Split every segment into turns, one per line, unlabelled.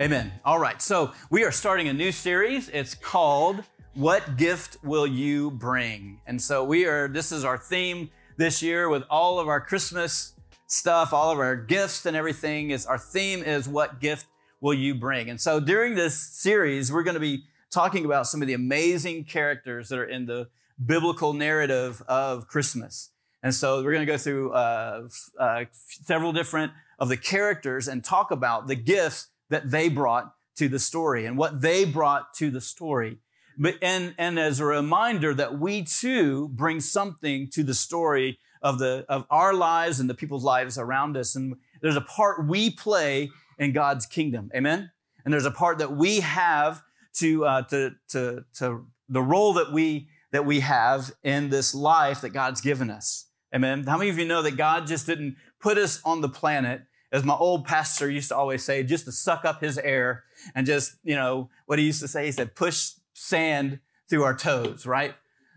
Amen. All right. So we are starting a new series. It's called What Gift Will You Bring? And so we are, this is our theme this year with all of our Christmas stuff, all of our gifts and everything. Is our theme is What Gift Will You Bring? And so during this series, we're going to be talking about some of the amazing characters that are in the biblical narrative of Christmas. And so we're going to go through uh, uh, several different of the characters and talk about the gifts that they brought to the story and what they brought to the story. But, and, and as a reminder that we too bring something to the story of, the, of our lives and the people's lives around us. And there's a part we play in God's kingdom. Amen? And there's a part that we have to, uh, to, to, to the role that we, that we have in this life that God's given us. Amen. How many of you know that God just didn't put us on the planet as my old pastor used to always say, just to suck up his air and just, you know, what he used to say, he said, push sand through our toes, right?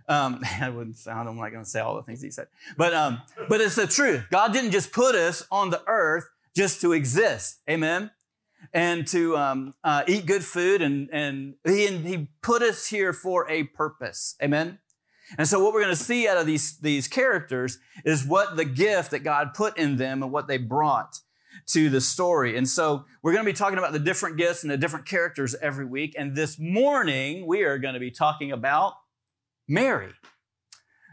Um, I wouldn't sound, I'm not going to say all the things he said, but, um, but it's the truth. God didn't just put us on the earth just to exist. Amen. And to um, uh, eat good food, and, and he, and he put us here for a purpose. Amen. And so what we're going to see out of these, these characters is what the gift that God put in them and what they brought to the story. And so we're going to be talking about the different gifts and the different characters every week. And this morning, we are going to be talking about Mary.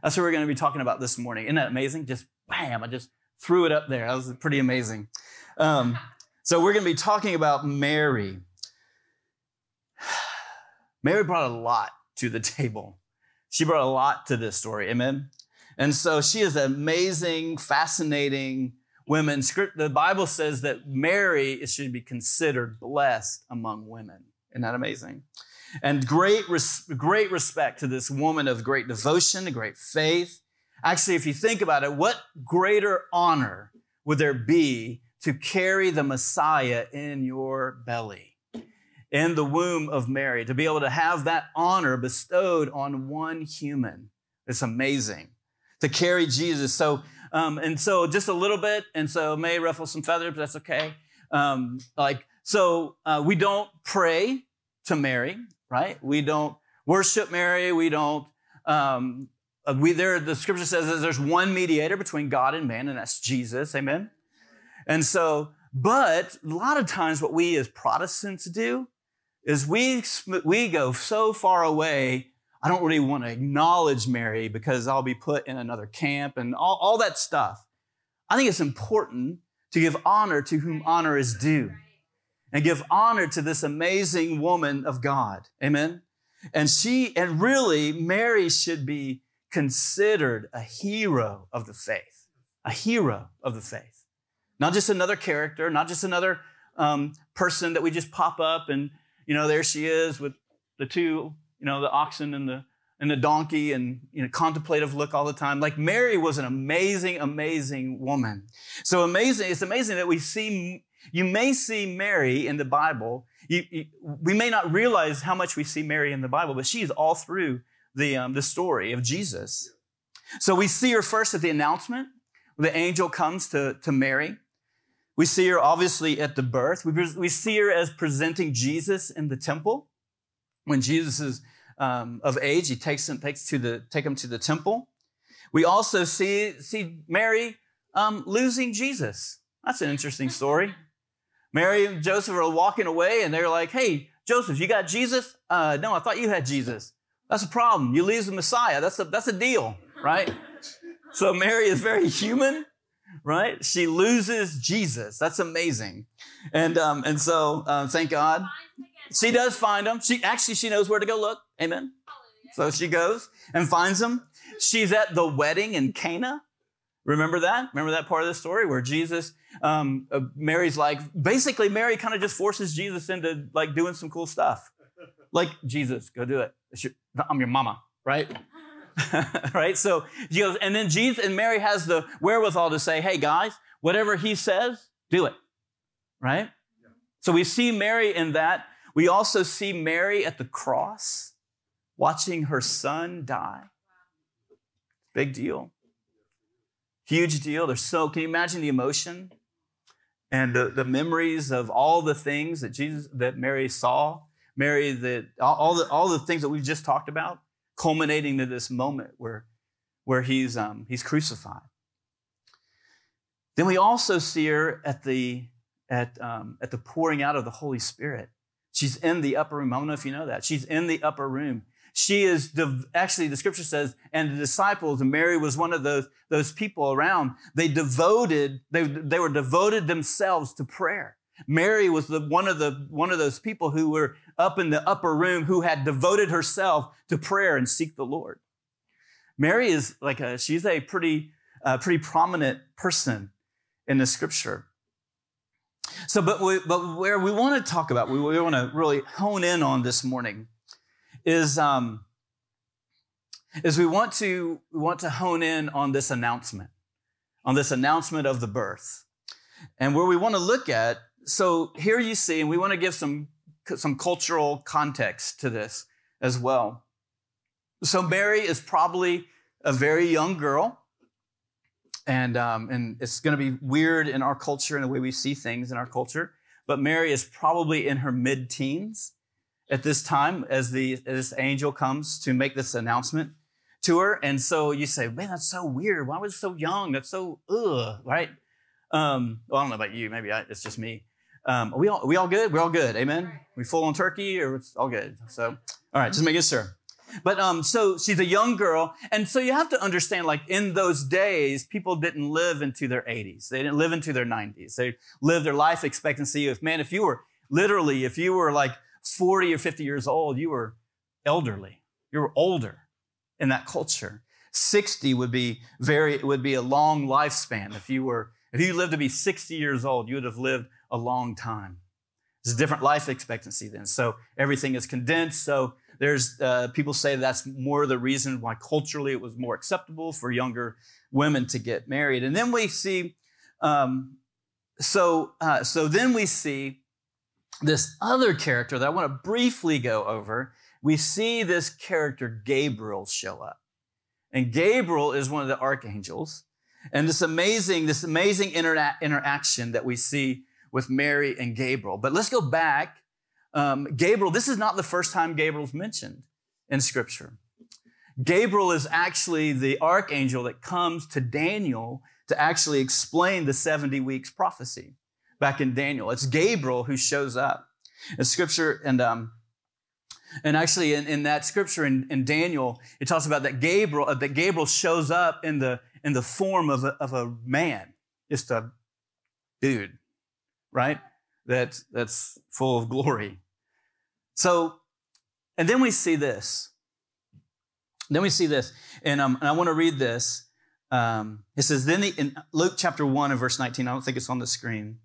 That's what we're going to be talking about this morning. Isn't that amazing? Just bam, I just threw it up there. That was pretty amazing. Um, so we're going to be talking about Mary. Mary brought a lot to the table. She brought a lot to this story. Amen. And so she is an amazing, fascinating, women. The Bible says that Mary is should be considered blessed among women. Isn't that amazing? And great, res- great respect to this woman of great devotion great faith. Actually, if you think about it, what greater honor would there be to carry the Messiah in your belly, in the womb of Mary, to be able to have that honor bestowed on one human? It's amazing to carry Jesus. So um, and so just a little bit, and so may ruffle some feathers, but that's okay. Um, like, so uh, we don't pray to Mary, right? We don't worship Mary. We don't, um, uh, we there, the scripture says that there's one mediator between God and man, and that's Jesus. Amen. And so, but a lot of times what we as Protestants do is we, we go so far away I don't really want to acknowledge Mary because I'll be put in another camp and all, all that stuff. I think it's important to give honor to whom honor is due and give honor to this amazing woman of God. Amen. And she, and really, Mary should be considered a hero of the faith, a hero of the faith. Not just another character, not just another um, person that we just pop up and, you know, there she is with the two you know, the oxen and the and the donkey and you know contemplative look all the time. Like mary was an amazing amazing woman. So amazing it's amazing that we see you may see mary in the bible. You, you, we may not realize how much we see mary in the bible but she's all through the, um, the story of jesus. So we see her first at the announcement. The angel comes to, to mary. We see her obviously at the birth. We, we see her as presenting jesus in the temple when Jesus is um, of age, he takes him, takes to the, take him to the temple. We also see, see Mary um, losing Jesus. That's an interesting story. Mary and Joseph are walking away and they're like, hey, Joseph, you got Jesus? Uh, no, I thought you had Jesus. That's a problem. You lose the Messiah. That's a, that's a deal, right? so Mary is very human, right? She loses Jesus. That's amazing. And, um, and so uh, thank God. She does find them. She actually she knows where to go look. Amen. So she goes and finds them. She's at the wedding in Cana. Remember that? Remember that part of the story where Jesus, um, uh, Mary's like, basically, Mary kind of just forces Jesus into like doing some cool stuff. Like, Jesus, go do it. Your, I'm your mama, right? right? So she goes, and then Jesus and Mary has the wherewithal to say, hey guys, whatever he says, do it. Right? So we see Mary in that we also see Mary at the cross watching her son die. Big deal. Huge deal. There's so, can you imagine the emotion? and the, the memories of all the things that Jesus, that Mary saw, Mary, that all, the, all the things that we've just talked about, culminating to this moment where, where he's, um, he's crucified. Then we also see her at the, at, um, at the pouring out of the Holy Spirit. She's in the upper room. I don't know if you know that. She's in the upper room. She is actually, the scripture says, and the disciples, and Mary was one of those, those people around. They devoted, they, they were devoted themselves to prayer. Mary was the, one, of the, one of those people who were up in the upper room who had devoted herself to prayer and seek the Lord. Mary is like a, she's a pretty, uh, pretty prominent person in the scripture. So, but, we, but where we want to talk about, we, we want to really hone in on this morning is, um, is we want to we want to hone in on this announcement, on this announcement of the birth. And where we want to look at, so here you see, and we want to give some, some cultural context to this as well. So Mary is probably a very young girl. And, um, and it's going to be weird in our culture and the way we see things in our culture. But Mary is probably in her mid teens at this time as the as this angel comes to make this announcement to her. And so you say, man, that's so weird. Why was it so young? That's so ugh, right? Um, well, I don't know about you. Maybe I, it's just me. Um, are we all are we all good? We're all good. Amen. We full on turkey, or it's all good. So, all right, just making sure. But um, so she's a young girl, and so you have to understand, like in those days, people didn't live into their 80s. They didn't live into their 90s. They lived their life expectancy. If man, if you were literally, if you were like 40 or 50 years old, you were elderly. You were older in that culture. 60 would be very It would be a long lifespan. If you were if you lived to be 60 years old, you would have lived a long time. It's a different life expectancy then. So everything is condensed. So there's uh, people say that's more the reason why culturally it was more acceptable for younger women to get married. And then we see, um, so uh, so then we see this other character that I want to briefly go over, we see this character Gabriel show up. And Gabriel is one of the archangels. And this amazing, this amazing intera- interaction that we see with Mary and Gabriel. But let's go back. Um, Gabriel, this is not the first time Gabriel's mentioned in Scripture. Gabriel is actually the archangel that comes to Daniel to actually explain the 70 weeks prophecy back in Daniel. It's Gabriel who shows up in scripture. And, um, and actually in, in that scripture in, in Daniel, it talks about that Gabriel, uh, that Gabriel shows up in the, in the form of a, of a man, just a dude, right? That, that's full of glory. So, and then we see this. Then we see this, and, um, and I want to read this. Um, it says, then the, in Luke chapter 1 and verse 19, I don't think it's on the screen.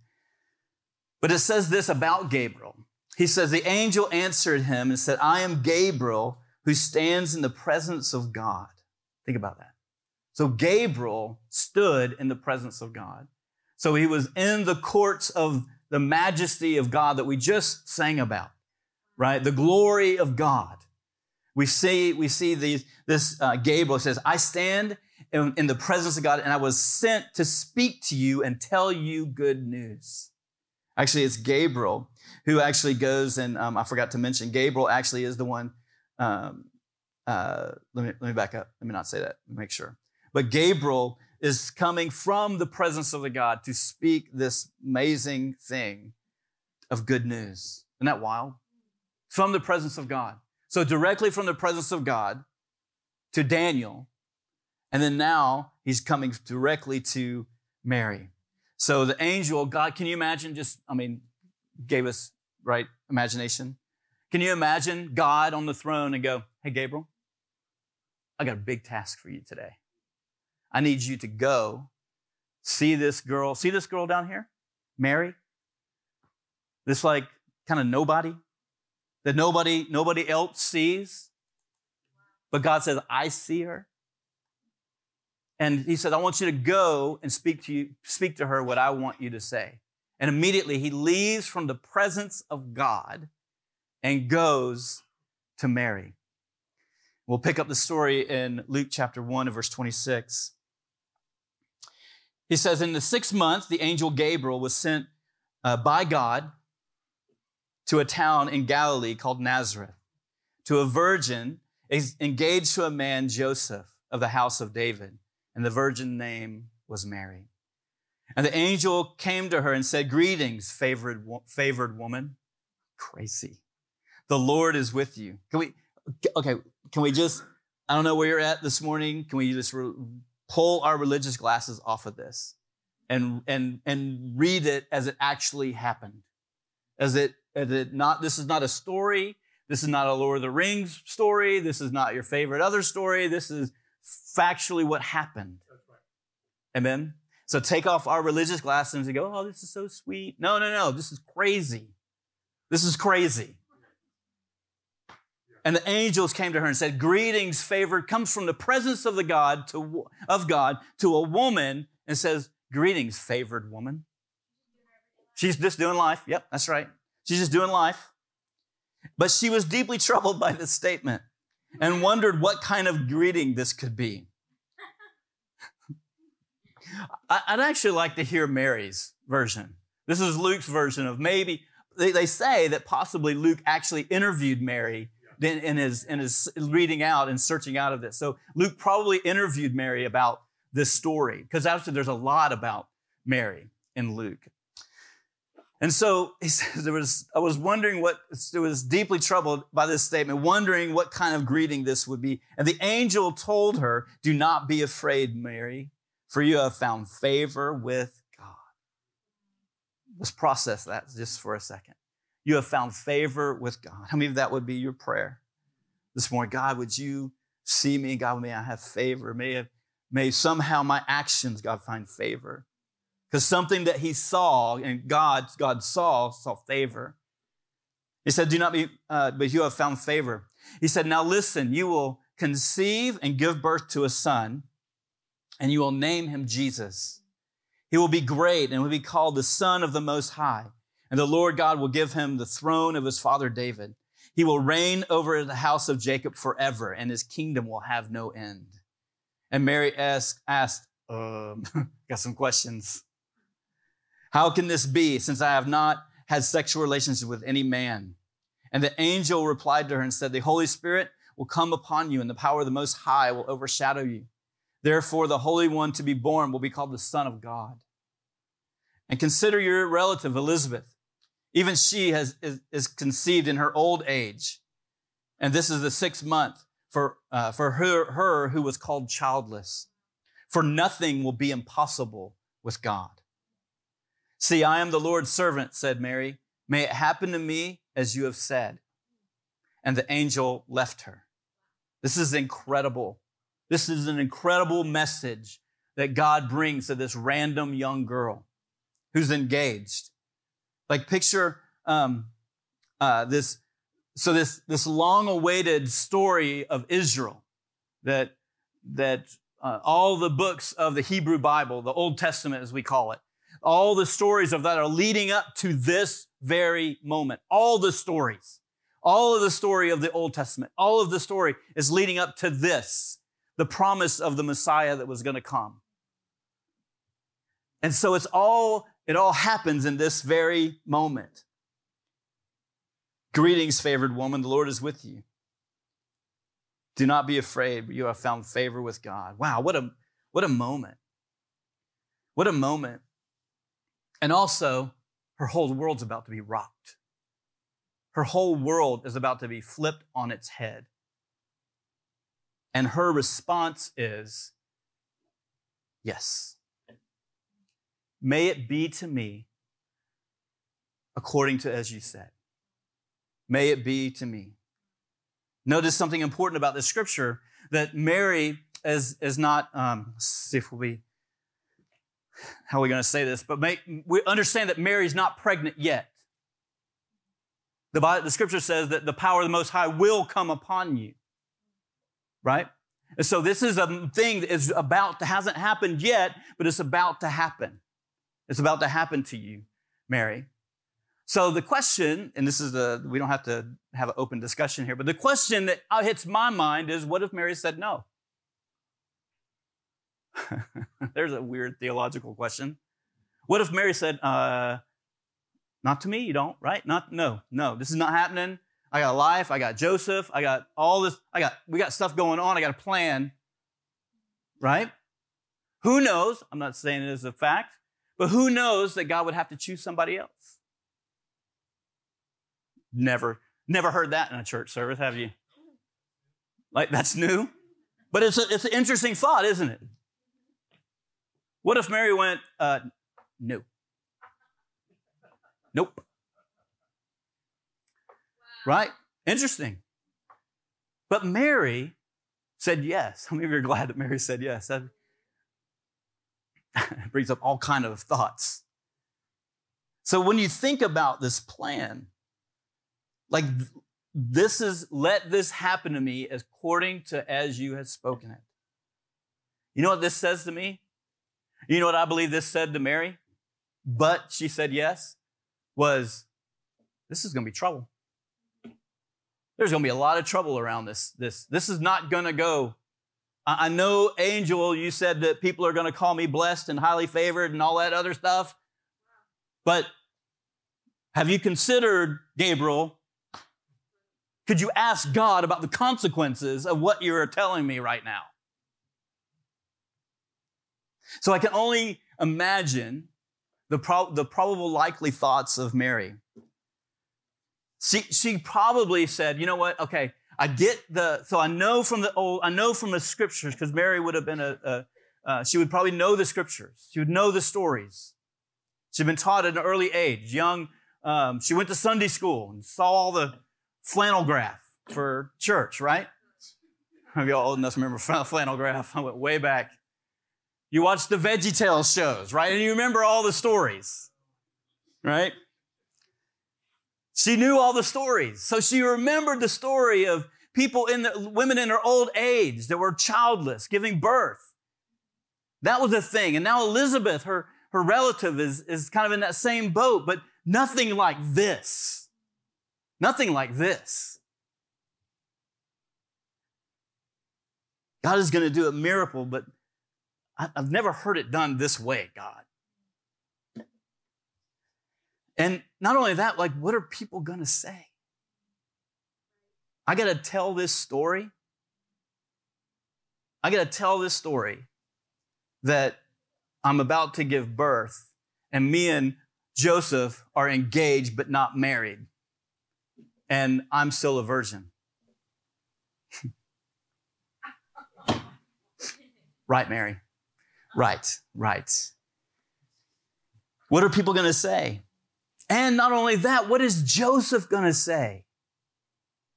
But it says this about Gabriel. He says, The angel answered him and said, I am Gabriel who stands in the presence of God. Think about that. So Gabriel stood in the presence of God. So he was in the courts of the majesty of God that we just sang about, right? The glory of God. We see, we see these, this uh, Gabriel says, I stand in, in the presence of God and I was sent to speak to you and tell you good news. Actually, it's Gabriel who actually goes and um, I forgot to mention, Gabriel actually is the one. Um, uh, let, me, let me back up. Let me not say that. Make sure. But Gabriel is coming from the presence of the God to speak this amazing thing of good news. Isn't that wild? From the presence of God. So, directly from the presence of God to Daniel. And then now he's coming directly to Mary. So the angel, God, can you imagine just, I mean, gave us, right, imagination? Can you imagine God on the throne and go, hey, Gabriel, I got a big task for you today. I need you to go see this girl, see this girl down here, Mary? This like kind of nobody that nobody, nobody else sees. But God says, I see her. And he said, I want you to go and speak to you, speak to her what I want you to say. And immediately he leaves from the presence of God and goes to Mary. We'll pick up the story in Luke chapter 1 and verse 26. He says, In the sixth month, the angel Gabriel was sent uh, by God to a town in Galilee called Nazareth, to a virgin engaged to a man, Joseph, of the house of David, and the virgin name was Mary. And the angel came to her and said, Greetings, favored, favored woman. Crazy. The Lord is with you. Can we, okay, can we just, I don't know where you're at this morning. Can we just re- pull our religious glasses off of this and, and, and read it as it actually happened? As it, as it not, this is not a story. This is not a Lord of the Rings story. This is not your favorite other story. This is factually what happened. Amen. So take off our religious glasses and go, oh, this is so sweet. No, no, no. This is crazy. This is crazy. And the angels came to her and said, Greetings, favored, comes from the presence of the God to, of God to a woman and says, Greetings, favored woman. She's just doing life. Yep, that's right. She's just doing life. But she was deeply troubled by this statement and wondered what kind of greeting this could be. I'd actually like to hear Mary's version. This is Luke's version of maybe, they, say that possibly Luke actually interviewed Mary in, his, in his reading out and searching out of this. So Luke probably interviewed Mary about this story because actually there's a lot about Mary in Luke. And so he says, there was, I was wondering what, I was deeply troubled by this statement, wondering what kind of greeting this would be. And the angel told her, Do not be afraid, Mary, for you have found favor with God. Let's process that just for a second. You have found favor with God. How many of that would be your prayer this morning? God, would you see me? God, may I have favor? May, have, may somehow my actions, God, find favor. Because something that he saw and God, God saw, saw favor. He said, Do not be, uh, but you have found favor. He said, Now listen, you will conceive and give birth to a son and you will name him Jesus. He will be great and will be called the Son of the Most High. And the Lord God will give him the throne of his father David. He will reign over the house of Jacob forever, and his kingdom will have no end. And Mary asked, asked um, got some questions. How can this be since I have not had sexual relations with any man? And the angel replied to her and said, The Holy Spirit will come upon you, and the power of the Most High will overshadow you. Therefore, the Holy One to be born will be called the Son of God. And consider your relative Elizabeth. Even she has, is, is conceived in her old age. And this is the sixth month for, uh, for her, her who was called childless. For nothing will be impossible with God. See, I am the Lord's servant, said Mary. May it happen to me as you have said. And the angel left her. This is incredible. This is an incredible message that God brings to this random young girl who's engaged. Like picture um, uh, this. So this this long awaited story of Israel that that uh, all the books of the Hebrew Bible, the Old Testament as we call it, all the stories of that are leading up to this very moment. All the stories, all of the story of the Old Testament, all of the story is leading up to this the promise of the Messiah that was going to come. And so it's all, it all happens in this very moment. Greetings, favored woman, the Lord is with you. Do not be afraid, you have found favor with God. Wow, what a, what a moment. What a moment. And also, her whole world's about to be rocked. Her whole world is about to be flipped on its head. And her response is, Yes. May it be to me according to as you said. May it be to me. Notice something important about this scripture that Mary is, is not, um, see if we, how are we going to say this? But make, we understand that Mary's not pregnant yet. The, the scripture says that the power of the Most High will come upon you right? And so this is a thing that is about to, hasn't happened yet, but it's about to happen. It's about to happen to you, Mary. So the question, and this is the, we don't have to have an open discussion here, but the question that hits my mind is what if Mary said no? There's a weird theological question. What if Mary said, uh, Not to me, you don't, right? Not, no, no, this is not happening. I got a life. I got Joseph. I got all this. I got, we got stuff going on. I got a plan, right? Who knows? I'm not saying it is a fact, but who knows that God would have to choose somebody else? Never, never heard that in a church service, have you? Like that's new, but it's a, it's an interesting thought, isn't it? What if Mary went, uh, no, nope, right? Interesting. But Mary said yes. How many of you are glad that Mary said yes? That brings up all kind of thoughts. So when you think about this plan, like this is, let this happen to me according to as you have spoken it. You know what this says to me? You know what I believe this said to Mary? But she said yes, was this is going to be trouble. There's going to be a lot of trouble around this. This, this is not going to go. I know, Angel, you said that people are going to call me blessed and highly favored and all that other stuff. But have you considered, Gabriel, could you ask God about the consequences of what you're telling me right now? So I can only imagine the, the probable likely thoughts of Mary. She, she probably said, you know what? Okay, I get the, so I know from the old, I know from the scriptures, because Mary would have been a, a uh, she would probably know the scriptures. She would know the stories. She'd been taught at an early age, young. Um, she went to Sunday school and saw all the flannel graph for church, right? Maybe y'all old enough to remember flannel graph. I went way back. You watched the Veggie Tales shows, right? And you remember all the stories, right? She knew all the stories. So she remembered the story of people in the women in their old age that were childless, giving birth. That was a thing. And now Elizabeth, her, her relative, is, is kind of in that same boat, but nothing like this. Nothing like this. God is going to do a miracle, but I've never heard it done this way, God. And not only that, like, what are people going to say? I got to tell this story. I got to tell this story that I'm about to give birth, and me and Joseph are engaged but not married and I'm still a virgin. right, Mary. Right, right. What are people going to say? And not only that, what is Joseph going to say?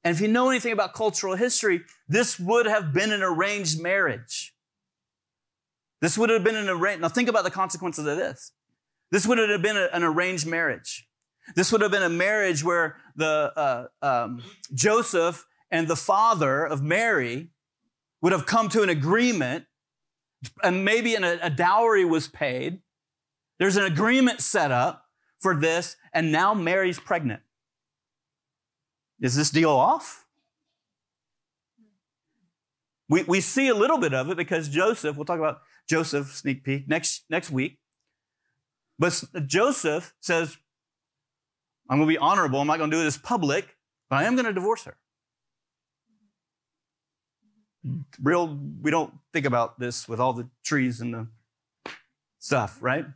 And if you know anything about cultural history, this would have been an arranged marriage. This would have been an arranged. Now think about the consequences of this. This would have been a, an arranged marriage. This would have been a marriage where the uh, um, Joseph and the father of Mary would have come to an agreement, and maybe an, a dowry was paid. There's an agreement set up for this, and now Mary's pregnant. Is this deal off? We, we see a little bit of it because Joseph, we'll talk about Joseph sneak peek next, next week. But Joseph says, I'm going to be honorable. I'm not going to do this public, but I am going to divorce her. Real, we don't think about this with all the trees and the stuff, right?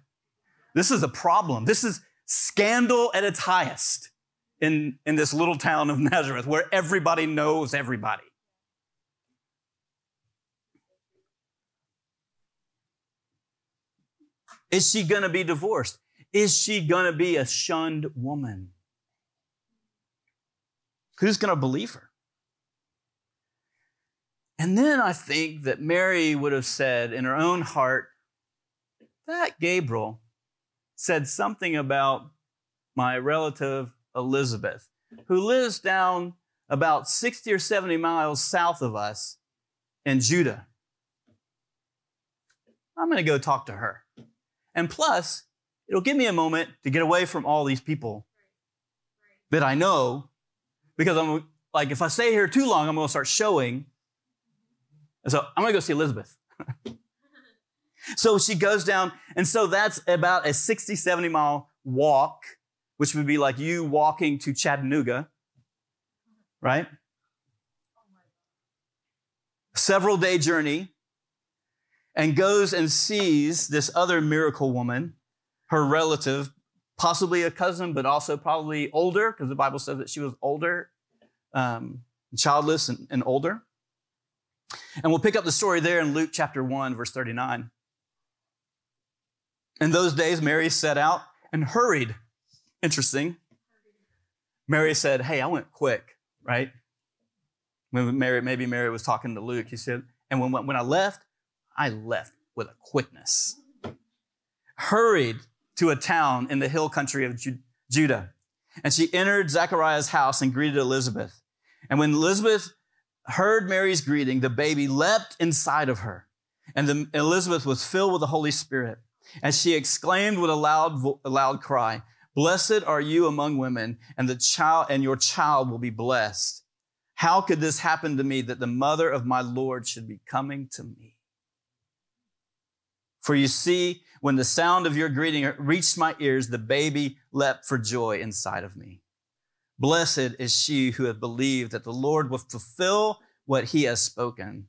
This is a problem. This is scandal at its highest in, in this little town of Nazareth where everybody knows everybody. Is she going to be divorced? Is she going to be a shunned woman? Who's going to believe her? And then I think that Mary would have said in her own heart, that Gabriel said something about my relative Elizabeth, who lives down about 60 or 70 miles south of us in Judah. I'm going to go talk to her. And plus, it'll give me a moment to get away from all these people that I know because I'm like, if I stay here too long, I'm going to start showing. And so I'm going to go see Elizabeth. so she goes down. And so that's about a 60, 70 mile walk which would be like you walking to Chattanooga, right? Several day journey, and goes and sees this other miracle woman, her relative, possibly a cousin, but also probably older, because the Bible says that she was older, um, childless, and, and older. And we'll pick up the story there in Luke chapter 1, verse 39. In those days, Mary set out and hurried. Interesting. Mary said, Hey, I went quick, right? When Mary, maybe Mary was talking to Luke, he said, And when, when I left, I left with a quickness. Hurried to a town in the hill country of Judah. And she entered Zechariah's house and greeted Elizabeth. And when Elizabeth heard Mary's greeting, the baby leapt inside of her. And the, Elizabeth was filled with the Holy Spirit. And she exclaimed with a loud, loud cry, Blessed are you among women, and the child and your child will be blessed. How could this happen to me that the mother of my Lord should be coming to me? For you see, when the sound of your greeting reached my ears, the baby leapt for joy inside of me. Blessed is she who has believed that the Lord will fulfill what he has spoken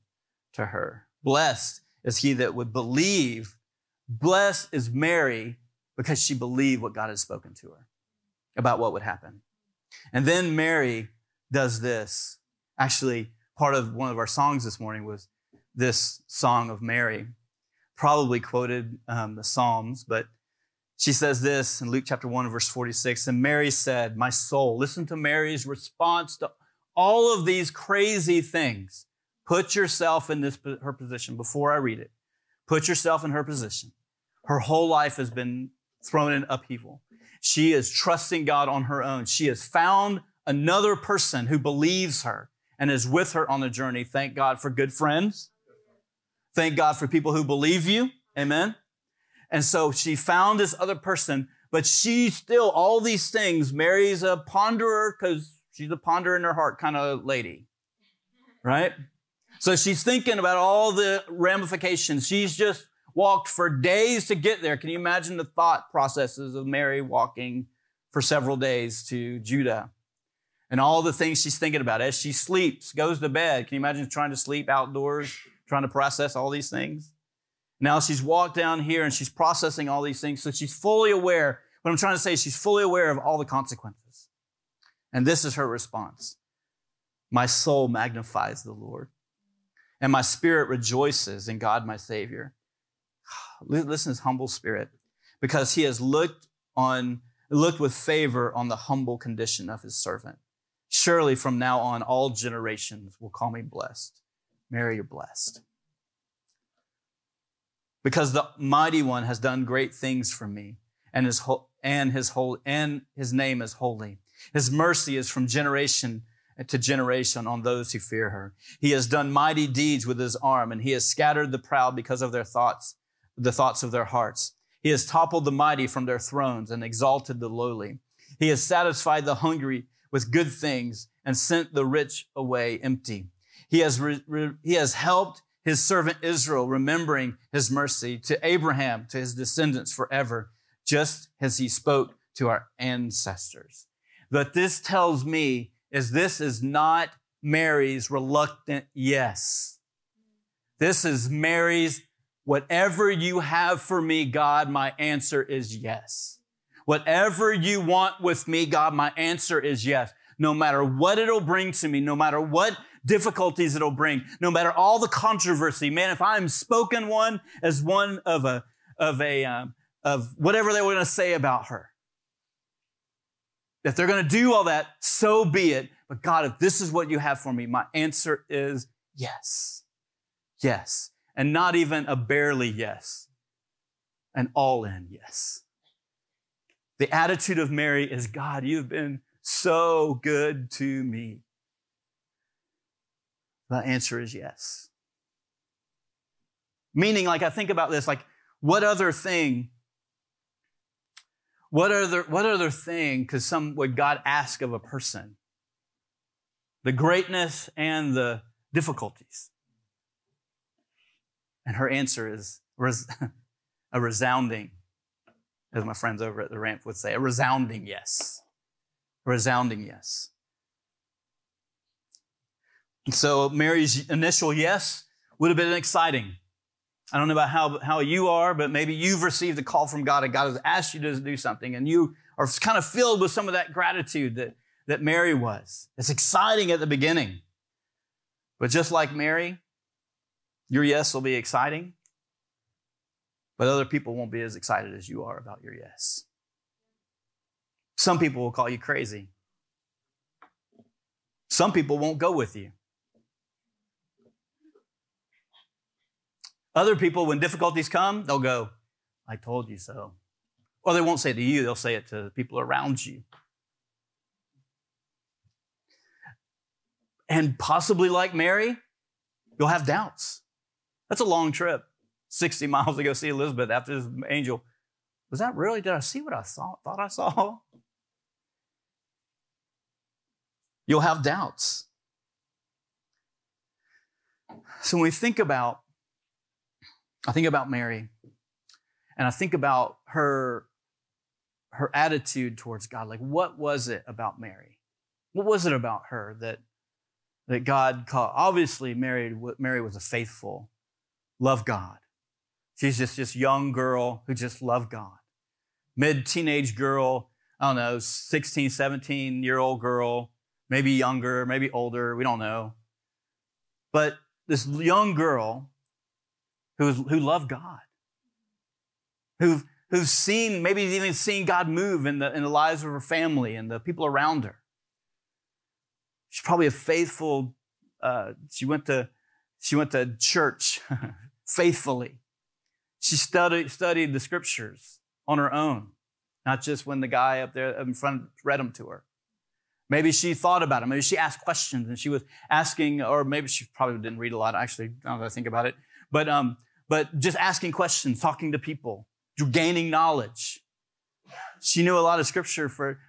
to her. Blessed is he that would believe. Blessed is Mary because she believed what God had spoken to her about what would happen. And then Mary does this. Actually, part of one of our songs this morning was this song of Mary. Probably quoted um, the Psalms, but she says this in Luke chapter 1, verse 46. And Mary said, My soul, listen to Mary's response to all of these crazy things. Put yourself in this, her position before I read it. Put yourself in her position. Her whole life has been thrown in upheaval. She is trusting God on her own. She has found another person who believes her and is with her on the journey. Thank God for good friends. Thank God for people who believe you. Amen. And so she found this other person, but she still, all these things, Mary's a ponderer because she's a ponder in her heart kind of lady, right? So she's thinking about all the ramifications. She's just walked for days to get there. Can you imagine the thought processes of Mary walking for several days to Judah? And all the things she's thinking about as she sleeps, goes to bed. Can you imagine trying to sleep outdoors, trying to process all these things? Now she's walked down here and she's processing all these things. So she's fully aware. What I'm trying to say is she's fully aware of all the consequences. And this is her response. My soul magnifies the Lord and my spirit rejoices in God, my Savior. Listen to his humble spirit because he has looked on, looked with favor on the humble condition of his servant. Surely from now on, all generations will call me blessed. Mary, you're blessed because the mighty one has done great things for me and his ho- and his whole and his name is holy his mercy is from generation to generation on those who fear her he has done mighty deeds with his arm and he has scattered the proud because of their thoughts the thoughts of their hearts he has toppled the mighty from their thrones and exalted the lowly he has satisfied the hungry with good things and sent the rich away empty he has re- re- he has helped his servant Israel, remembering his mercy to Abraham, to his descendants forever, just as he spoke to our ancestors. But this tells me is this is not Mary's reluctant yes. This is Mary's, whatever you have for me, God, my answer is yes. Whatever you want with me, God, my answer is yes. No matter what it'll bring to me, no matter what difficulties it'll bring, no matter all the controversy. Man, if I'm spoken one as one of a, of a, um, of whatever they were going to say about her. If they're going to do all that, so be it. But God, if this is what you have for me, my answer is yes. Yes. And not even a barely yes, an all in yes. The attitude of Mary is God, you've been so good to me. The answer is yes. Meaning, like, I think about this, like, what other thing, what other, what other thing could some, would God ask of a person? The greatness and the difficulties. And her answer is res- a resounding as my friends over at the ramp would say, a resounding yes. A resounding yes. And so Mary's initial yes would have been exciting. I don't know about how, how you are, but maybe you've received a call from God and God has asked you to do something and you are kind of filled with some of that gratitude that, that Mary was. It's exciting at the beginning. But just like Mary, your yes will be exciting, but other people won't be as excited as you are about your yes. Some people will call you crazy. Some people won't go with you. Other people, when difficulties come, they'll go, I told you so. Or they won't say it to you, they'll say it to the people around you. And possibly like Mary, you'll have doubts. That's a long trip, 60 miles to go see Elizabeth after this angel. Was that really? Did I see what I saw, thought I saw? You'll have doubts. So when we think about I think about Mary and I think about her her attitude towards God. Like what was it about Mary? What was it about her that that God called? Obviously, Mary Mary was a faithful, love God. She's just this young girl who just loved God. Mid teenage girl, I don't know, 16, 17 year old girl, maybe younger, maybe older, we don't know. But this young girl who, who love God, who've, who've seen, maybe even seen God move in the, in the lives of her family and the people around her. She's probably a faithful, uh, she went to, she went to church faithfully. She studied, studied the scriptures on her own, not just when the guy up there in front read them to her. Maybe she thought about it. Maybe she asked questions and she was asking, or maybe she probably didn't read a lot, actually, now that I think about it. But um, but just asking questions, talking to people, gaining knowledge. She knew a lot of scripture for,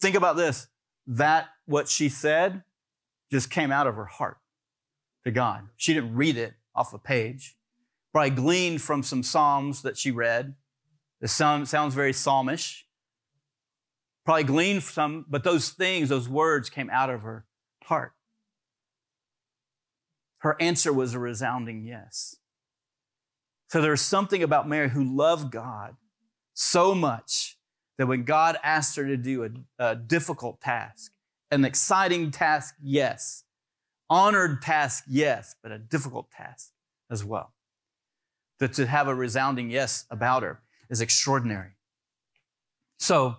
think about this, that what she said just came out of her heart to God. She didn't read it off a page. Probably gleaned from some Psalms that she read. The sound sounds very psalmish. Probably gleaned from some, but those things, those words came out of her heart. Her answer was a resounding yes. So there's something about Mary who loved God so much that when God asked her to do a, a difficult task, an exciting task, yes, honored task, yes, but a difficult task as well. That to have a resounding yes about her is extraordinary. So,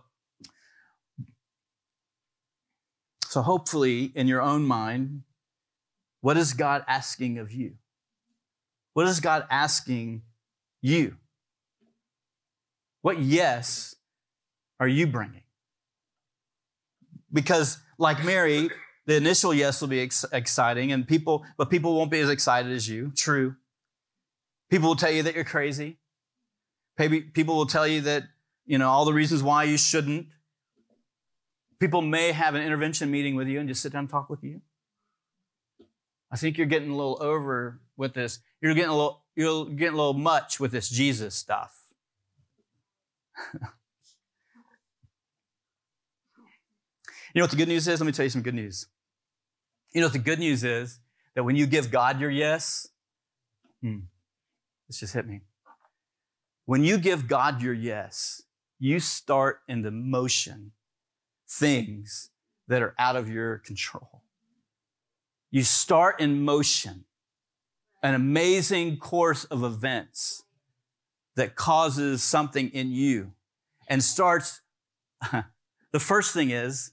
so hopefully in your own mind, what is God asking of you? What is God asking you? What yes are you bringing? Because, like Mary, the initial yes will be ex- exciting, and people, but people won't be as excited as you. True. People will tell you that you're crazy. Maybe people will tell you that you know all the reasons why you shouldn't. People may have an intervention meeting with you and just sit down and talk with you. I think you're getting a little over with this. You're getting a little, you're getting a little much with this Jesus stuff. you know what the good news is? Let me tell you some good news. You know what the good news is? That when you give God your yes, hmm, this just hit me. When you give God your yes, you start into motion things that are out of your control. You start in motion an amazing course of events that causes something in you and starts. the first thing is,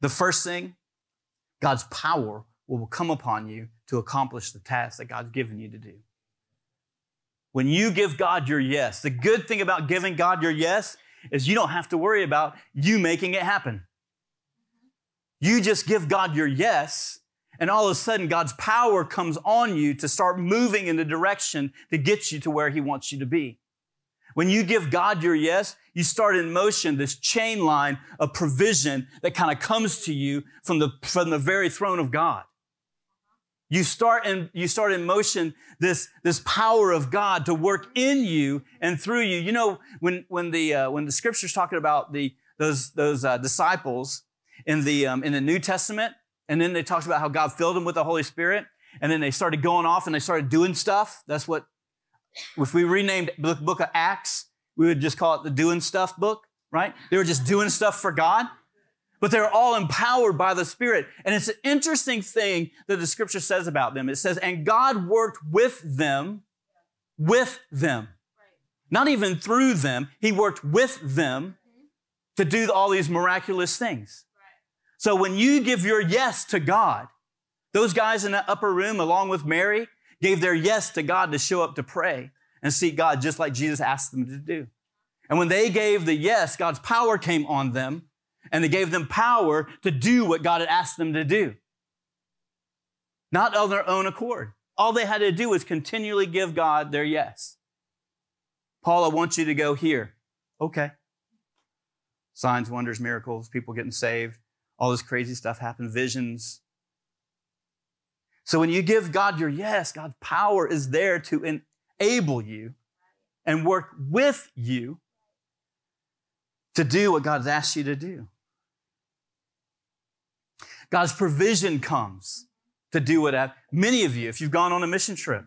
the first thing, God's power will come upon you to accomplish the task that God's given you to do. When you give God your yes, the good thing about giving God your yes is you don't have to worry about you making it happen. You just give God your yes and all of a sudden, God's power comes on you to start moving in the direction to get you to where He wants you to be. When you give God your yes, you start in motion this chain line of provision that kind of comes to you from the, from the very throne of God. You start in, you start in motion this, this power of God to work in you and through you. You know, when, when the, uh, when the scripture's talking about the, those, those, uh, disciples in the, um, in the New Testament, and then they talked about how God filled them with the Holy Spirit, and then they started going off and they started doing stuff. That's what, if we renamed the book of Acts, we would just call it the doing stuff book, right? They were just doing stuff for God but they're all empowered by the Spirit. And it's an interesting thing that the scripture says about them. It says, and God worked with them, with them. Not even through them, He worked with them to do all these miraculous things. So when you give your yes to God, those guys in the upper room, along with Mary, gave their yes to God to show up to pray and seek God just like Jesus asked them to do. And when they gave the yes, God's power came on them and they gave them power to do what God had asked them to do. Not of their own accord. All they had to do was continually give God their yes. Paul, I want you to go here. Okay. Signs, wonders, miracles, people getting saved, all this crazy stuff happened, visions. So when you give God your yes, God's power is there to enable you and work with you to do what God's asked you to do. God's provision comes to do what many of you, if you've gone on a mission trip,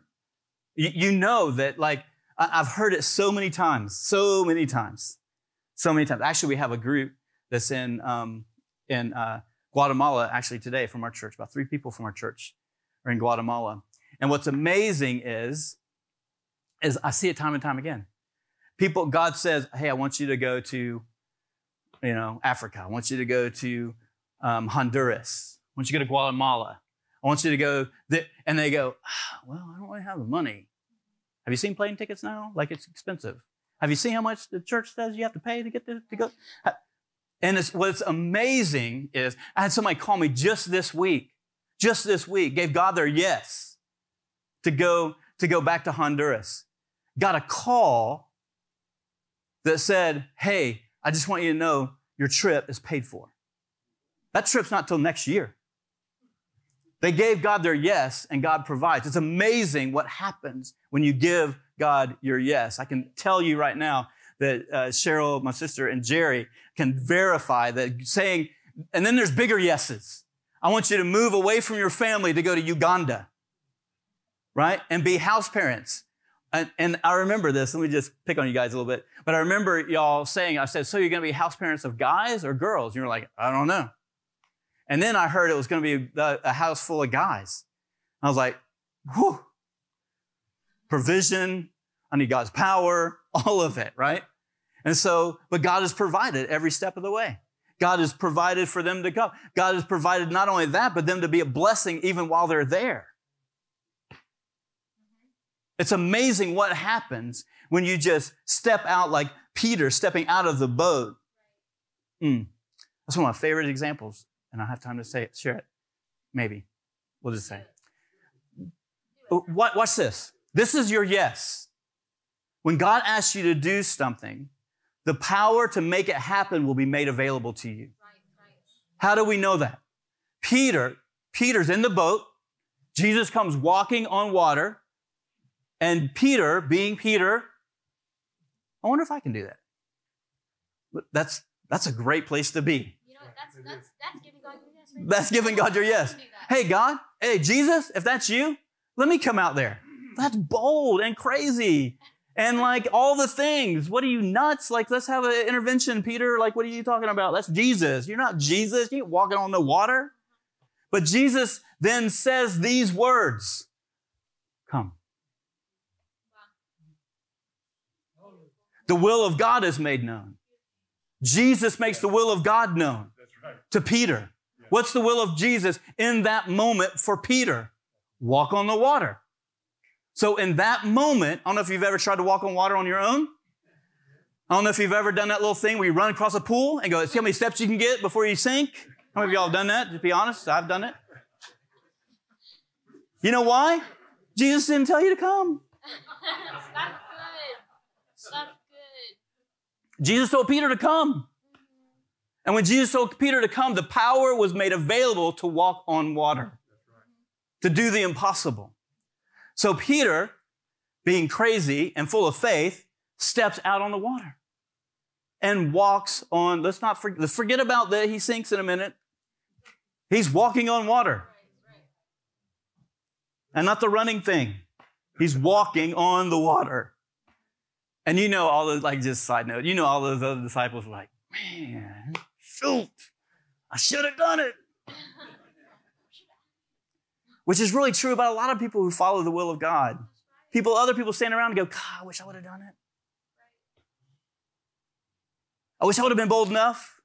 you, know that like I've heard it so many times, so many times, so many times. Actually, we have a group that's in um, in uh, Guatemala actually today from our church. About three people from our church are in Guatemala, and what's amazing is is I see it time and time again. People, God says, "Hey, I want you to go to, you know, Africa. I want you to go to um, Honduras. I want you to go to Guatemala. I want you to go, and they go, ah, well, I don't really have the money. Have you seen plane tickets now? Like it's expensive. Have you seen how much the church says you have to pay to get to, to go? And it's, what's amazing is I had somebody call me just this week, just this week, gave God their yes to go, to go back to Honduras. Got a call that said, Hey, I just want you to know your trip is paid for. That trip's not till next year. They gave God their yes, and God provides. It's amazing what happens when you give God your yes. I can tell you right now that uh, Cheryl, my sister, and Jerry can verify that saying, and then there's bigger yeses. I want you to move away from your family to go to Uganda, right? And be house parents. And, and, I remember this. Let me just pick on you guys a little bit. But I remember y'all saying, I said, so you're going to be house parents of guys or girls? And you're like, I don't know. And then I heard it was going to be a, house full of guys. I was like, whew. Provision, I need God's power, all of it, right? And so, but God has provided every step of the way. God has provided for them to come. God has provided not only that, but them to be a blessing even while they're there. It's amazing what happens when you just step out like Peter stepping out of the boat. Mm. That's one of my favorite examples and I'll have time to say it, share it. Maybe. We'll just say. What, Watch this. This is your yes. When God asks you to do something, the power to make it happen will be made available to you. How do we know that? Peter, Peter's in the boat. Jesus comes walking on water. And Peter, being Peter, I wonder if I can do that. That's, that's a great place to be. You know, that's, that's, that's giving God your yes. Right? That's giving God your yes. Hey, God, hey, Jesus, if that's you, let me come out there. That's bold and crazy. And like all the things. What are you nuts? Like, let's have an intervention, Peter. Like, what are you talking about? That's Jesus. You're not Jesus. You ain't walking on the water. But Jesus then says these words Come. The will of God is made known. Jesus makes the will of God known to Peter. What's the will of Jesus in that moment for Peter? Walk on the water. So in that moment, I don't know if you've ever tried to walk on water on your own. I don't know if you've ever done that little thing where you run across a pool and go, see how many steps you can get before you sink? How many of y'all have done that? To be honest, I've done it. You know why? Jesus didn't tell you to come. That's good. That's good. Jesus told Peter to come. And when Jesus told Peter to come, the power was made available to walk on water. to do the impossible. So Peter, being crazy and full of faith, steps out on the water and walks on. Let's not forget, let's forget about that. He sinks in a minute. He's walking on water. And not the running thing. He's walking on the water. And you know, all the, like, just side note, you know, all those other disciples were like, man, shoot, I should have done it. Which is really true about a lot of people who follow the will of God. People, other people stand around and go, God, I wish I would have done it. I wish I would have been bold enough.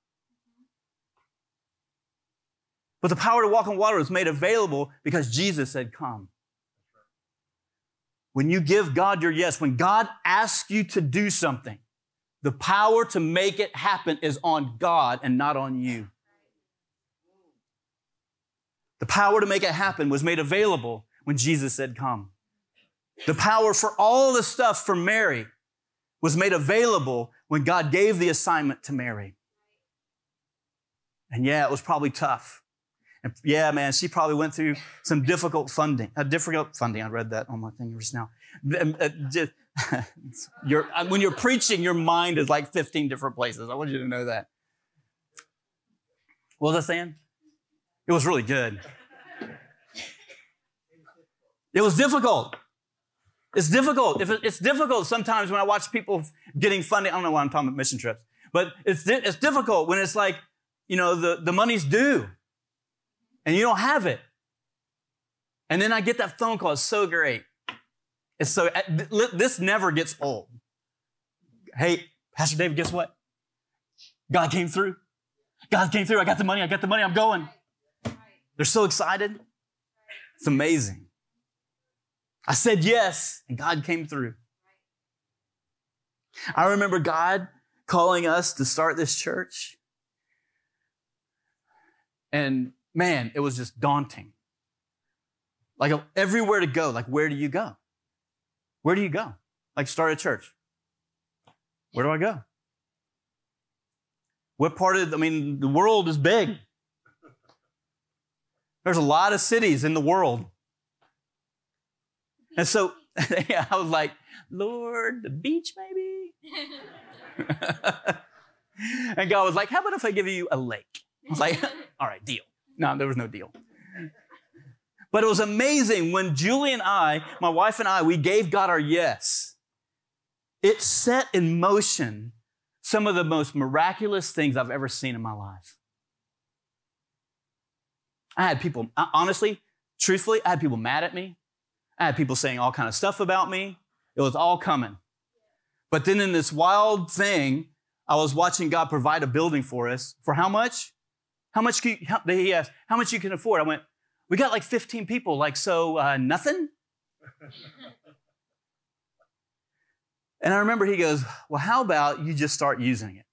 But the power to walk on water was made available because Jesus said, Come. When you give God your yes, when God asks you to do something, the power to make it happen is on God and not on you. The power to make it happen was made available when Jesus said, Come. The power for all the stuff for Mary was made available when God gave the assignment to Mary. And yeah, it was probably tough. And yeah, man, she probably went through some difficult funding. a difficult funding. I read that on my thing just now. Uh, You're, uh, when you're preaching, your mind is like 15 different places. I want you to know that. What was I saying? It was really good. It was difficult. It's difficult. If it's difficult sometimes when I watch people getting funding. I don't know why I'm talking about mission trips, but it's, it's difficult when it's like, you know, the, the money's due and you don't have it. And then I get that phone call. It's so great. It's so, this never gets old. Hey, Pastor David, guess what? God came through. God came through. I got the money. I got the money. I'm going. They're so excited. It's amazing. I said yes, and God came through. I remember God calling us to start this church. And man, it was just daunting. Like everywhere to go, like where do you go? Where do you go? Like start a church. Where do I go? What part of, I mean, the world is big. There's a lot of cities in the world. And so I was like, Lord, the beach maybe? and God was like, How about if I give you a lake? I was like, All right, deal. No, there was no deal. But it was amazing when Julie and I, my wife and I, we gave God our yes. It set in motion some of the most miraculous things I've ever seen in my life. I had people, honestly, truthfully, I had people mad at me. I had people saying all kind of stuff about me. It was all coming. But then in this wild thing, I was watching God provide a building for us. For how much? How much can you, he asked, how much you can afford? I went, we got like 15 people. Like, so uh, nothing? and I remember he goes, well, how about you just start using it?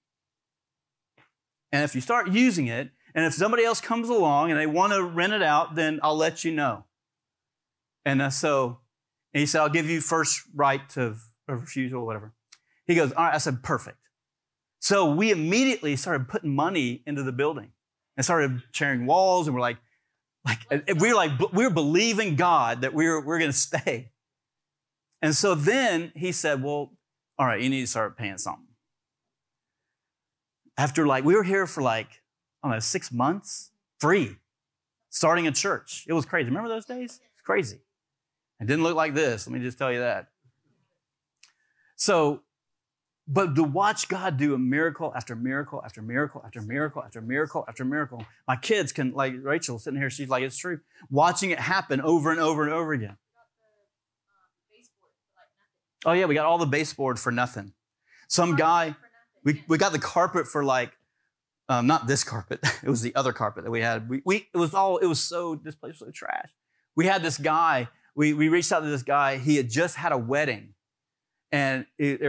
And if you start using it, and if somebody else comes along and they want to rent it out, then I'll let you know. And uh, so and he said, I'll give you first right to refusal or whatever. He goes, All right. I said, Perfect. So we immediately started putting money into the building and started sharing walls. And we're like, like we were like, we were believing God that we were, we we're going to stay. And so then he said, Well, all right, you need to start paying something. After like, we were here for like, I don't know, six months, free, starting a church. It was crazy. Remember those days? It's crazy. It didn't look like this, let me just tell you that. So, but to watch God do a miracle after miracle after miracle after miracle after miracle after miracle, my kids can, like Rachel sitting here, she's like, it's true. Watching it happen over and over and over again. Oh, yeah, we got all the baseboard for nothing. Some guy, we, we got the carpet for like, um, not this carpet, it was the other carpet that we had. We, we, it was all, it was so, this place was so trash. We had this guy we, we reached out to this guy. He had just had a wedding, and it,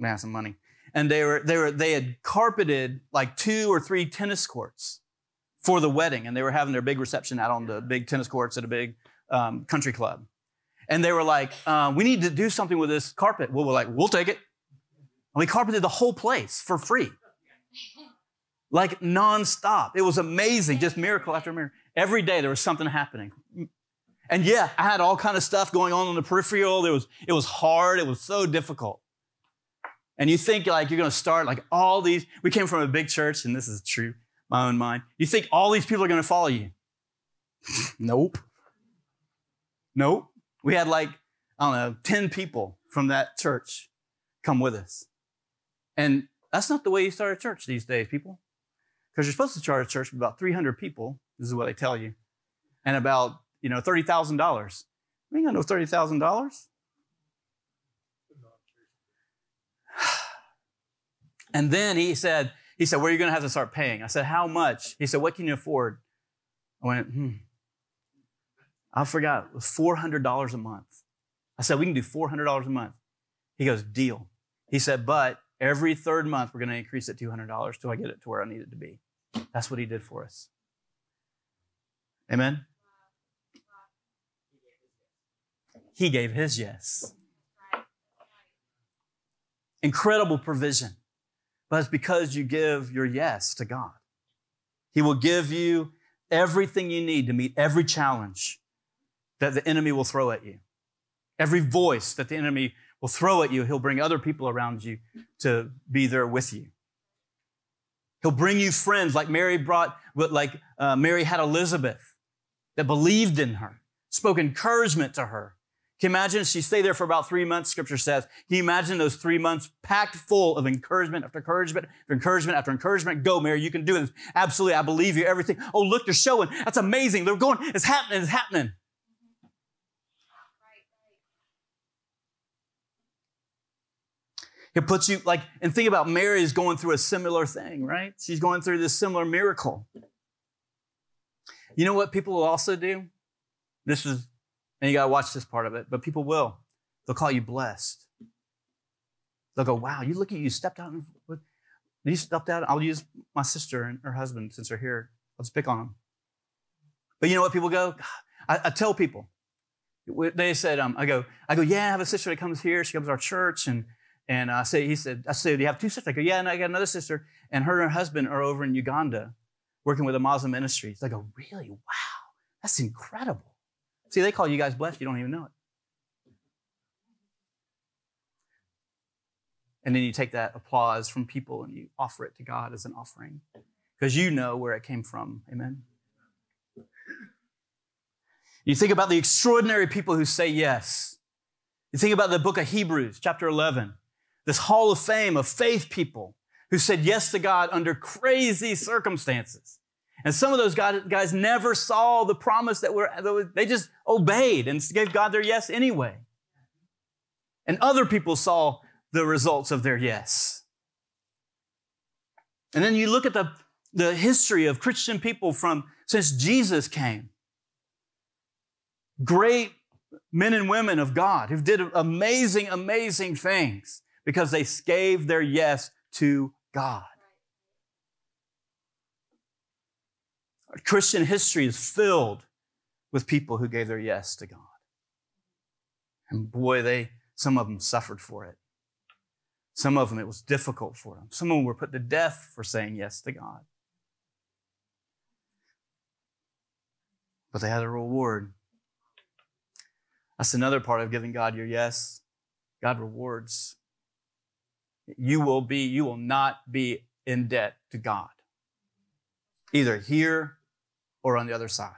they were man some money, and they were they were they had carpeted like two or three tennis courts for the wedding, and they were having their big reception out on the big tennis courts at a big um, country club, and they were like, uh, "We need to do something with this carpet." Well, we're like, "We'll take it." And we carpeted the whole place for free, like nonstop. It was amazing, just miracle after miracle. Every day there was something happening And yeah, I had all kind of stuff going on on the peripheral. It was, it was hard. It was so difficult. And you think like you're going to start like all these, we came from a big church and this is true, my own mind. You think all these people are going to follow you. nope. Nope. We had like, I don't know, 10 people from that church come with us. And that's not the way you start a church these days, people. Because you're supposed to start a church with about 300 people. This is what they tell you. And about you know, $30,000. We ain't got no $30,000. And then he said, he said, where are you going to have to start paying? I said, how much? He said, what can you afford? I went, hmm. I forgot. It was $400 a month. I said, we can do $400 a month. He goes, deal. He said, but every third month, we're going to increase it $200 till I get it to where I need it to be. That's what he did for us. Amen? He gave his yes. Incredible provision. But it's because you give your yes to God. He will give you everything you need to meet every challenge that the enemy will throw at you. Every voice that the enemy will throw at you, he'll bring other people around you to be there with you. He'll bring you friends like Mary brought, like uh, Mary had Elizabeth that believed in her, spoke encouragement to her, can you imagine she stayed there for about three months, scripture says. Can you imagine those three months packed full of encouragement after encouragement after encouragement after encouragement? Go, Mary, you can do this. Absolutely, I believe you, everything. Oh, look, they're showing. That's amazing. They're going, it's happening, it's happening. It puts you like, and think about Mary is going through a similar thing, right? She's going through this similar miracle. You know what people will also do? This is and you got to watch this part of it, but people will. They'll call you blessed. They'll go, wow, you look at you, stepped out. And, you stepped out. I'll use my sister and her husband since they're here. I'll just pick on them. But you know what people go? I, I tell people, they said, um, I go, I go, yeah, I have a sister that comes here. She comes to our church. And, and I say, he said, I said, do you have two sisters? I go, yeah, and I got another sister. And her and her husband are over in Uganda working with a Muslim ministry. They go, really? Wow, that's incredible. See, they call you guys blessed, you don't even know it. And then you take that applause from people and you offer it to God as an offering because you know where it came from. Amen. You think about the extraordinary people who say yes. You think about the book of Hebrews, chapter 11, this hall of fame of faith people who said yes to God under crazy circumstances. And some of those guys never saw the promise that were, they just obeyed and gave God their yes anyway. And other people saw the results of their yes. And then you look at the, the history of Christian people from since Jesus came. Great men and women of God who did amazing, amazing things because they gave their yes to God. Christian history is filled with people who gave their yes to God. And boy, they, some of them suffered for it. Some of them, it was difficult for them. Some of them were put to death for saying yes to God. But they had a reward. That's another part of giving God your yes. God rewards. You will be, you will not be in debt to God. Either here or on the other side.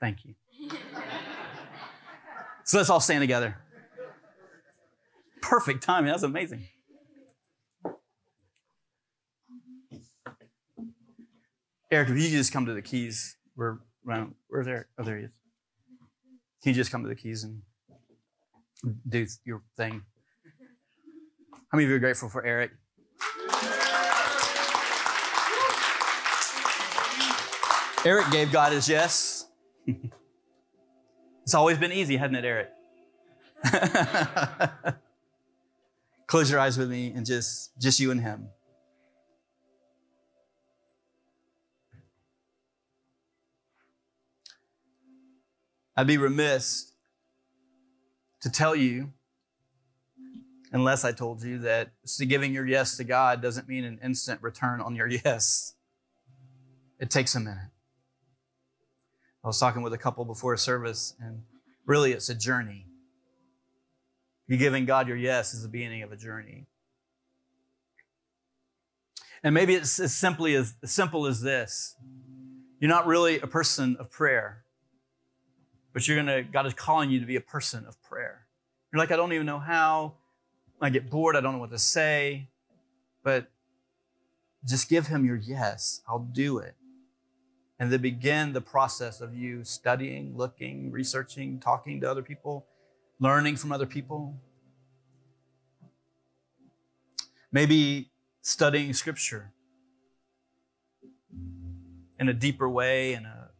Thank you. so let's all stand together. Perfect timing. That's amazing. Eric, if you just come to the keys, we're around. Where's Eric? Oh, there he is. Can you just come to the keys and do your thing? How many of you are grateful for Eric? Eric gave God his yes. it's always been easy, hasn't it, Eric? Close your eyes with me and just, just you and him. I'd be remiss to tell you, unless I told you, that giving your yes to God doesn't mean an instant return on your yes. It takes a minute. I was talking with a couple before service, and really it's a journey. You giving God your yes is the beginning of a journey. And maybe it's as simply as, as simple as this. You're not really a person of prayer, but you're gonna, God is calling you to be a person of prayer. You're like, I don't even know how. I get bored, I don't know what to say. But just give him your yes. I'll do it. And then begin the process of you studying, looking, researching, talking to other people, learning from other people. Maybe studying scripture in a deeper way, in a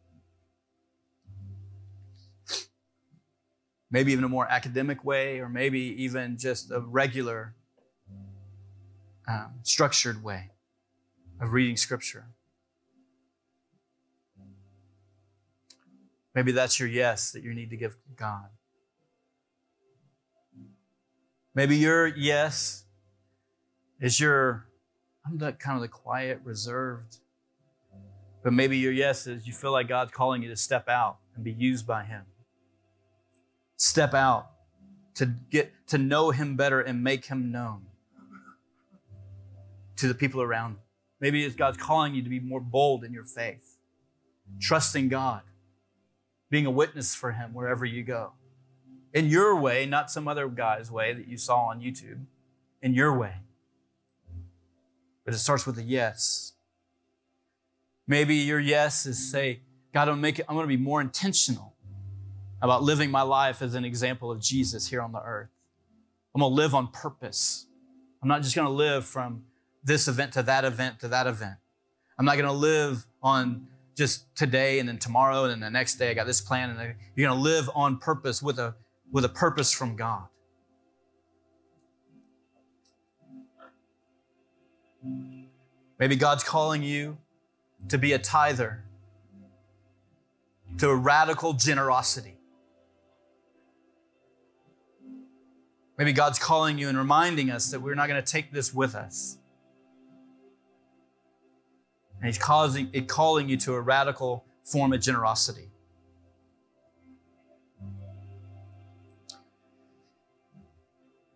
maybe even a more academic way, or maybe even just a regular, um, structured way of reading scripture. Maybe that's your yes that you need to give God. Maybe your yes is your, I'm the kind of the quiet, reserved. But maybe your yes is you feel like God's calling you to step out and be used by Him. Step out to get to know Him better and make Him known to the people around. Maybe it's God's calling you to be more bold in your faith, trusting God, being a witness for Him wherever you go. In your way, not some other guy's way that you saw on YouTube, in your way. But it starts with a yes. Maybe your yes is say, God, I'm, make it, I'm going to be more intentional about living my life as an example of Jesus here on the earth. I'm going to live on purpose. I'm not just going to live from this event to that event to that event. I'm not going to live on just today and then tomorrow and then the next day I got this plan and you're going to live on purpose with a with a purpose from God. Maybe God's calling you to be a tither, to a radical generosity. Maybe God's calling you and reminding us that we're not going to take this with us. And He's causing, it calling you to a radical form of generosity.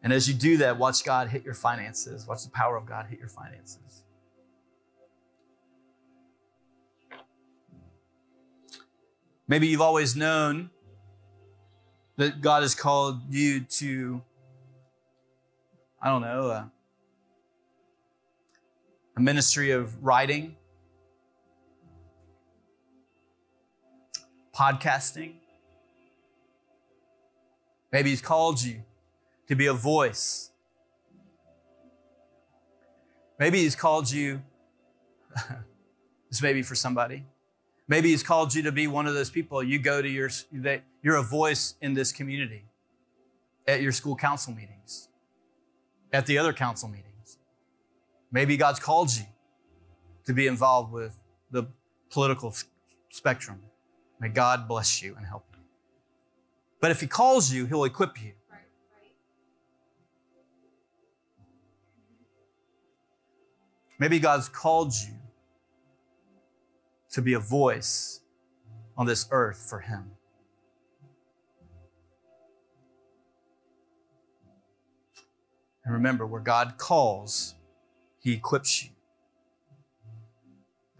And as you do that, watch God hit your finances. Watch the power of God hit your finances. Maybe you've always known that God has called you to, I don't know, a, a ministry of writing, podcasting. Maybe He's called you to be a voice. Maybe He's called you, this may be for somebody. Maybe He's called you to be one of those people. You go to your, that you're a voice in this community at your school council meetings, at the other council meetings. Maybe God's called you to be involved with the political spectrum. May God bless you and help you. But if He calls you, He'll equip you. Maybe God's called you to be a voice on this earth for Him. And remember, where God calls, He equips you.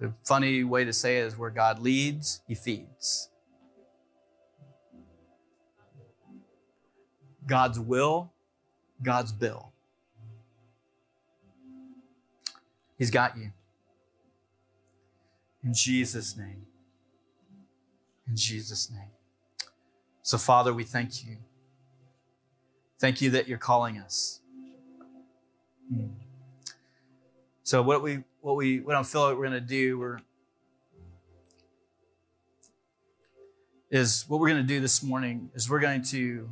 The funny way to say it is where God leads, He feeds. God's will, God's bill. He's got you. In Jesus' name. In Jesus' name. So, Father, we thank you. Thank you that you're calling us. Hmm. So, what we, what we, what I feel like we're going to do, we're is what we're going to do this morning is we're going to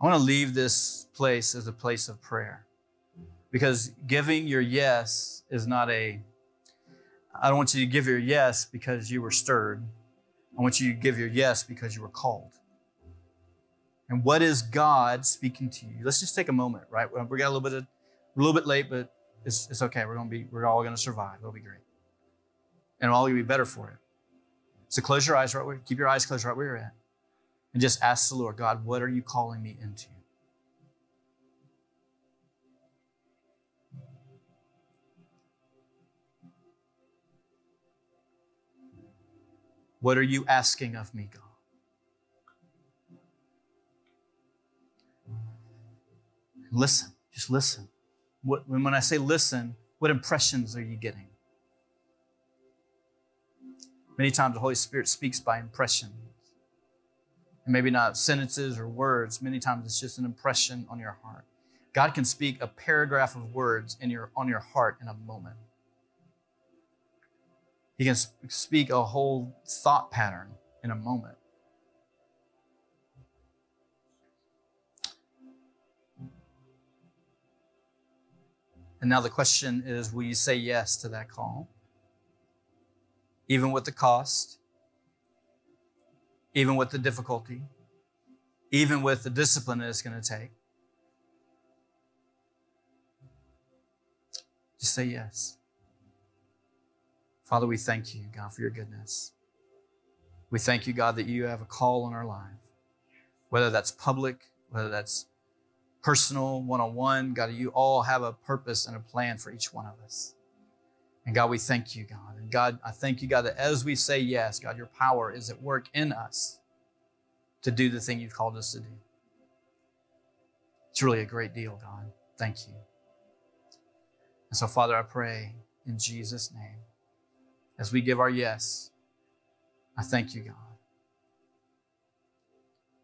I want to leave this place as a place of prayer. Because giving your yes is not a, I don't want you to give your yes because you were stirred. I want you to give your yes because you were called. And what is God speaking to you? Let's just take a moment, right? We got a little bit of, a little bit late, but it's, it's okay. We're gonna be, we're all gonna survive. It'll be great, and we're all be better for it. So close your eyes right where, keep your eyes closed right where you're at. And just ask the Lord, God, what are you calling me into? What are you asking of me, God? Listen, just listen. What, when I say listen, what impressions are you getting? Many times the Holy Spirit speaks by impressions. And maybe not sentences or words. Many times it's just an impression on your heart. God can speak a paragraph of words in your, on your heart in a moment. He can speak a whole thought pattern in a moment. And now the question is will you say yes to that call? Even with the cost, even with the difficulty, even with the discipline that it's going to take. Just say yes. Father, we thank you, God, for your goodness. We thank you, God, that you have a call on our life, whether that's public, whether that's personal, one on one. God, you all have a purpose and a plan for each one of us. And God, we thank you, God. And God, I thank you, God, that as we say yes, God, your power is at work in us to do the thing you've called us to do. It's really a great deal, God. Thank you. And so, Father, I pray in Jesus' name, as we give our yes, I thank you, God.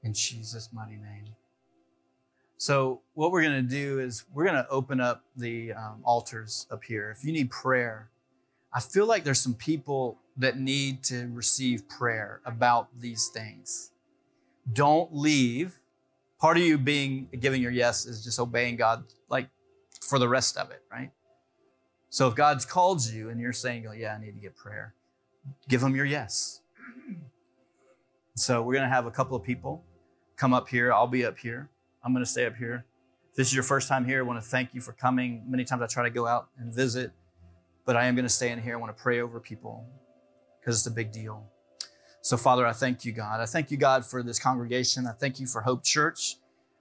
In Jesus' mighty name. So, what we're going to do is we're going to open up the um, altars up here. If you need prayer, I feel like there's some people that need to receive prayer about these things. Don't leave. Part of you being giving your yes is just obeying God, like for the rest of it, right? So if God's called you and you're saying, "Oh yeah, I need to get prayer," give Him your yes. So we're going to have a couple of people come up here. I'll be up here. I'm going to stay up here. If this is your first time here, I want to thank you for coming. Many times I try to go out and visit, but I am going to stay in here. I want to pray over people because it's a big deal. So, Father, I thank you, God. I thank you, God, for this congregation. I thank you for Hope Church.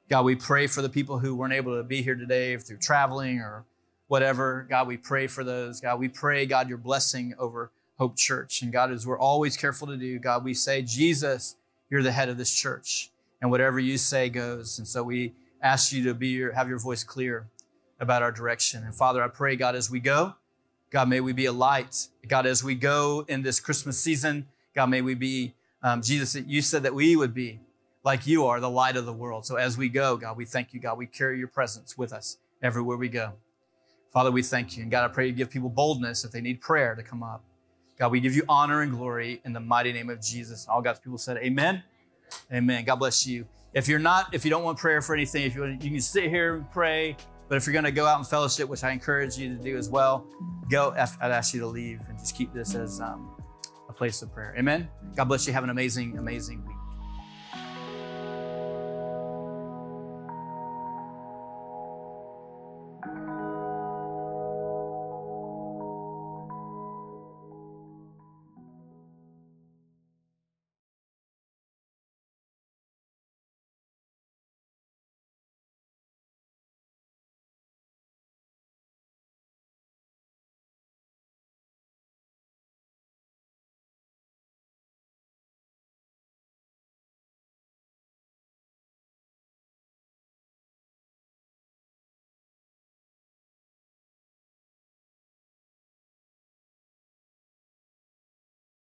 God, we pray for the people who weren't able to be here today through traveling or whatever. God, we pray for those. God, we pray, God, your blessing over Hope Church. And God, as we're always careful to do, God, we say, Jesus, you're the head of this church and whatever you say goes. And so we ask you to be your, have your voice clear about our direction. And Father, I pray, God, as we go, God, may we be a light. God, as we go in this Christmas season, God, may we be, um, Jesus, you said that we would be like you are, the light of the world. So as we go, God, we thank you, God. We carry your presence with us everywhere we go. Father, we thank you. And God, I pray you give people boldness if they need prayer to come up. God, we give you honor and glory in the mighty name of Jesus. All God's people said, Amen. Amen. God bless you. If you're not, if you don't want prayer for anything, if you, want, you can sit here and pray. But if you're going to go out and fellowship, which I encourage you to do as well, go. I'd ask you to leave and just keep this as um, a place of prayer. Amen. God bless you. Have an amazing, amazing week.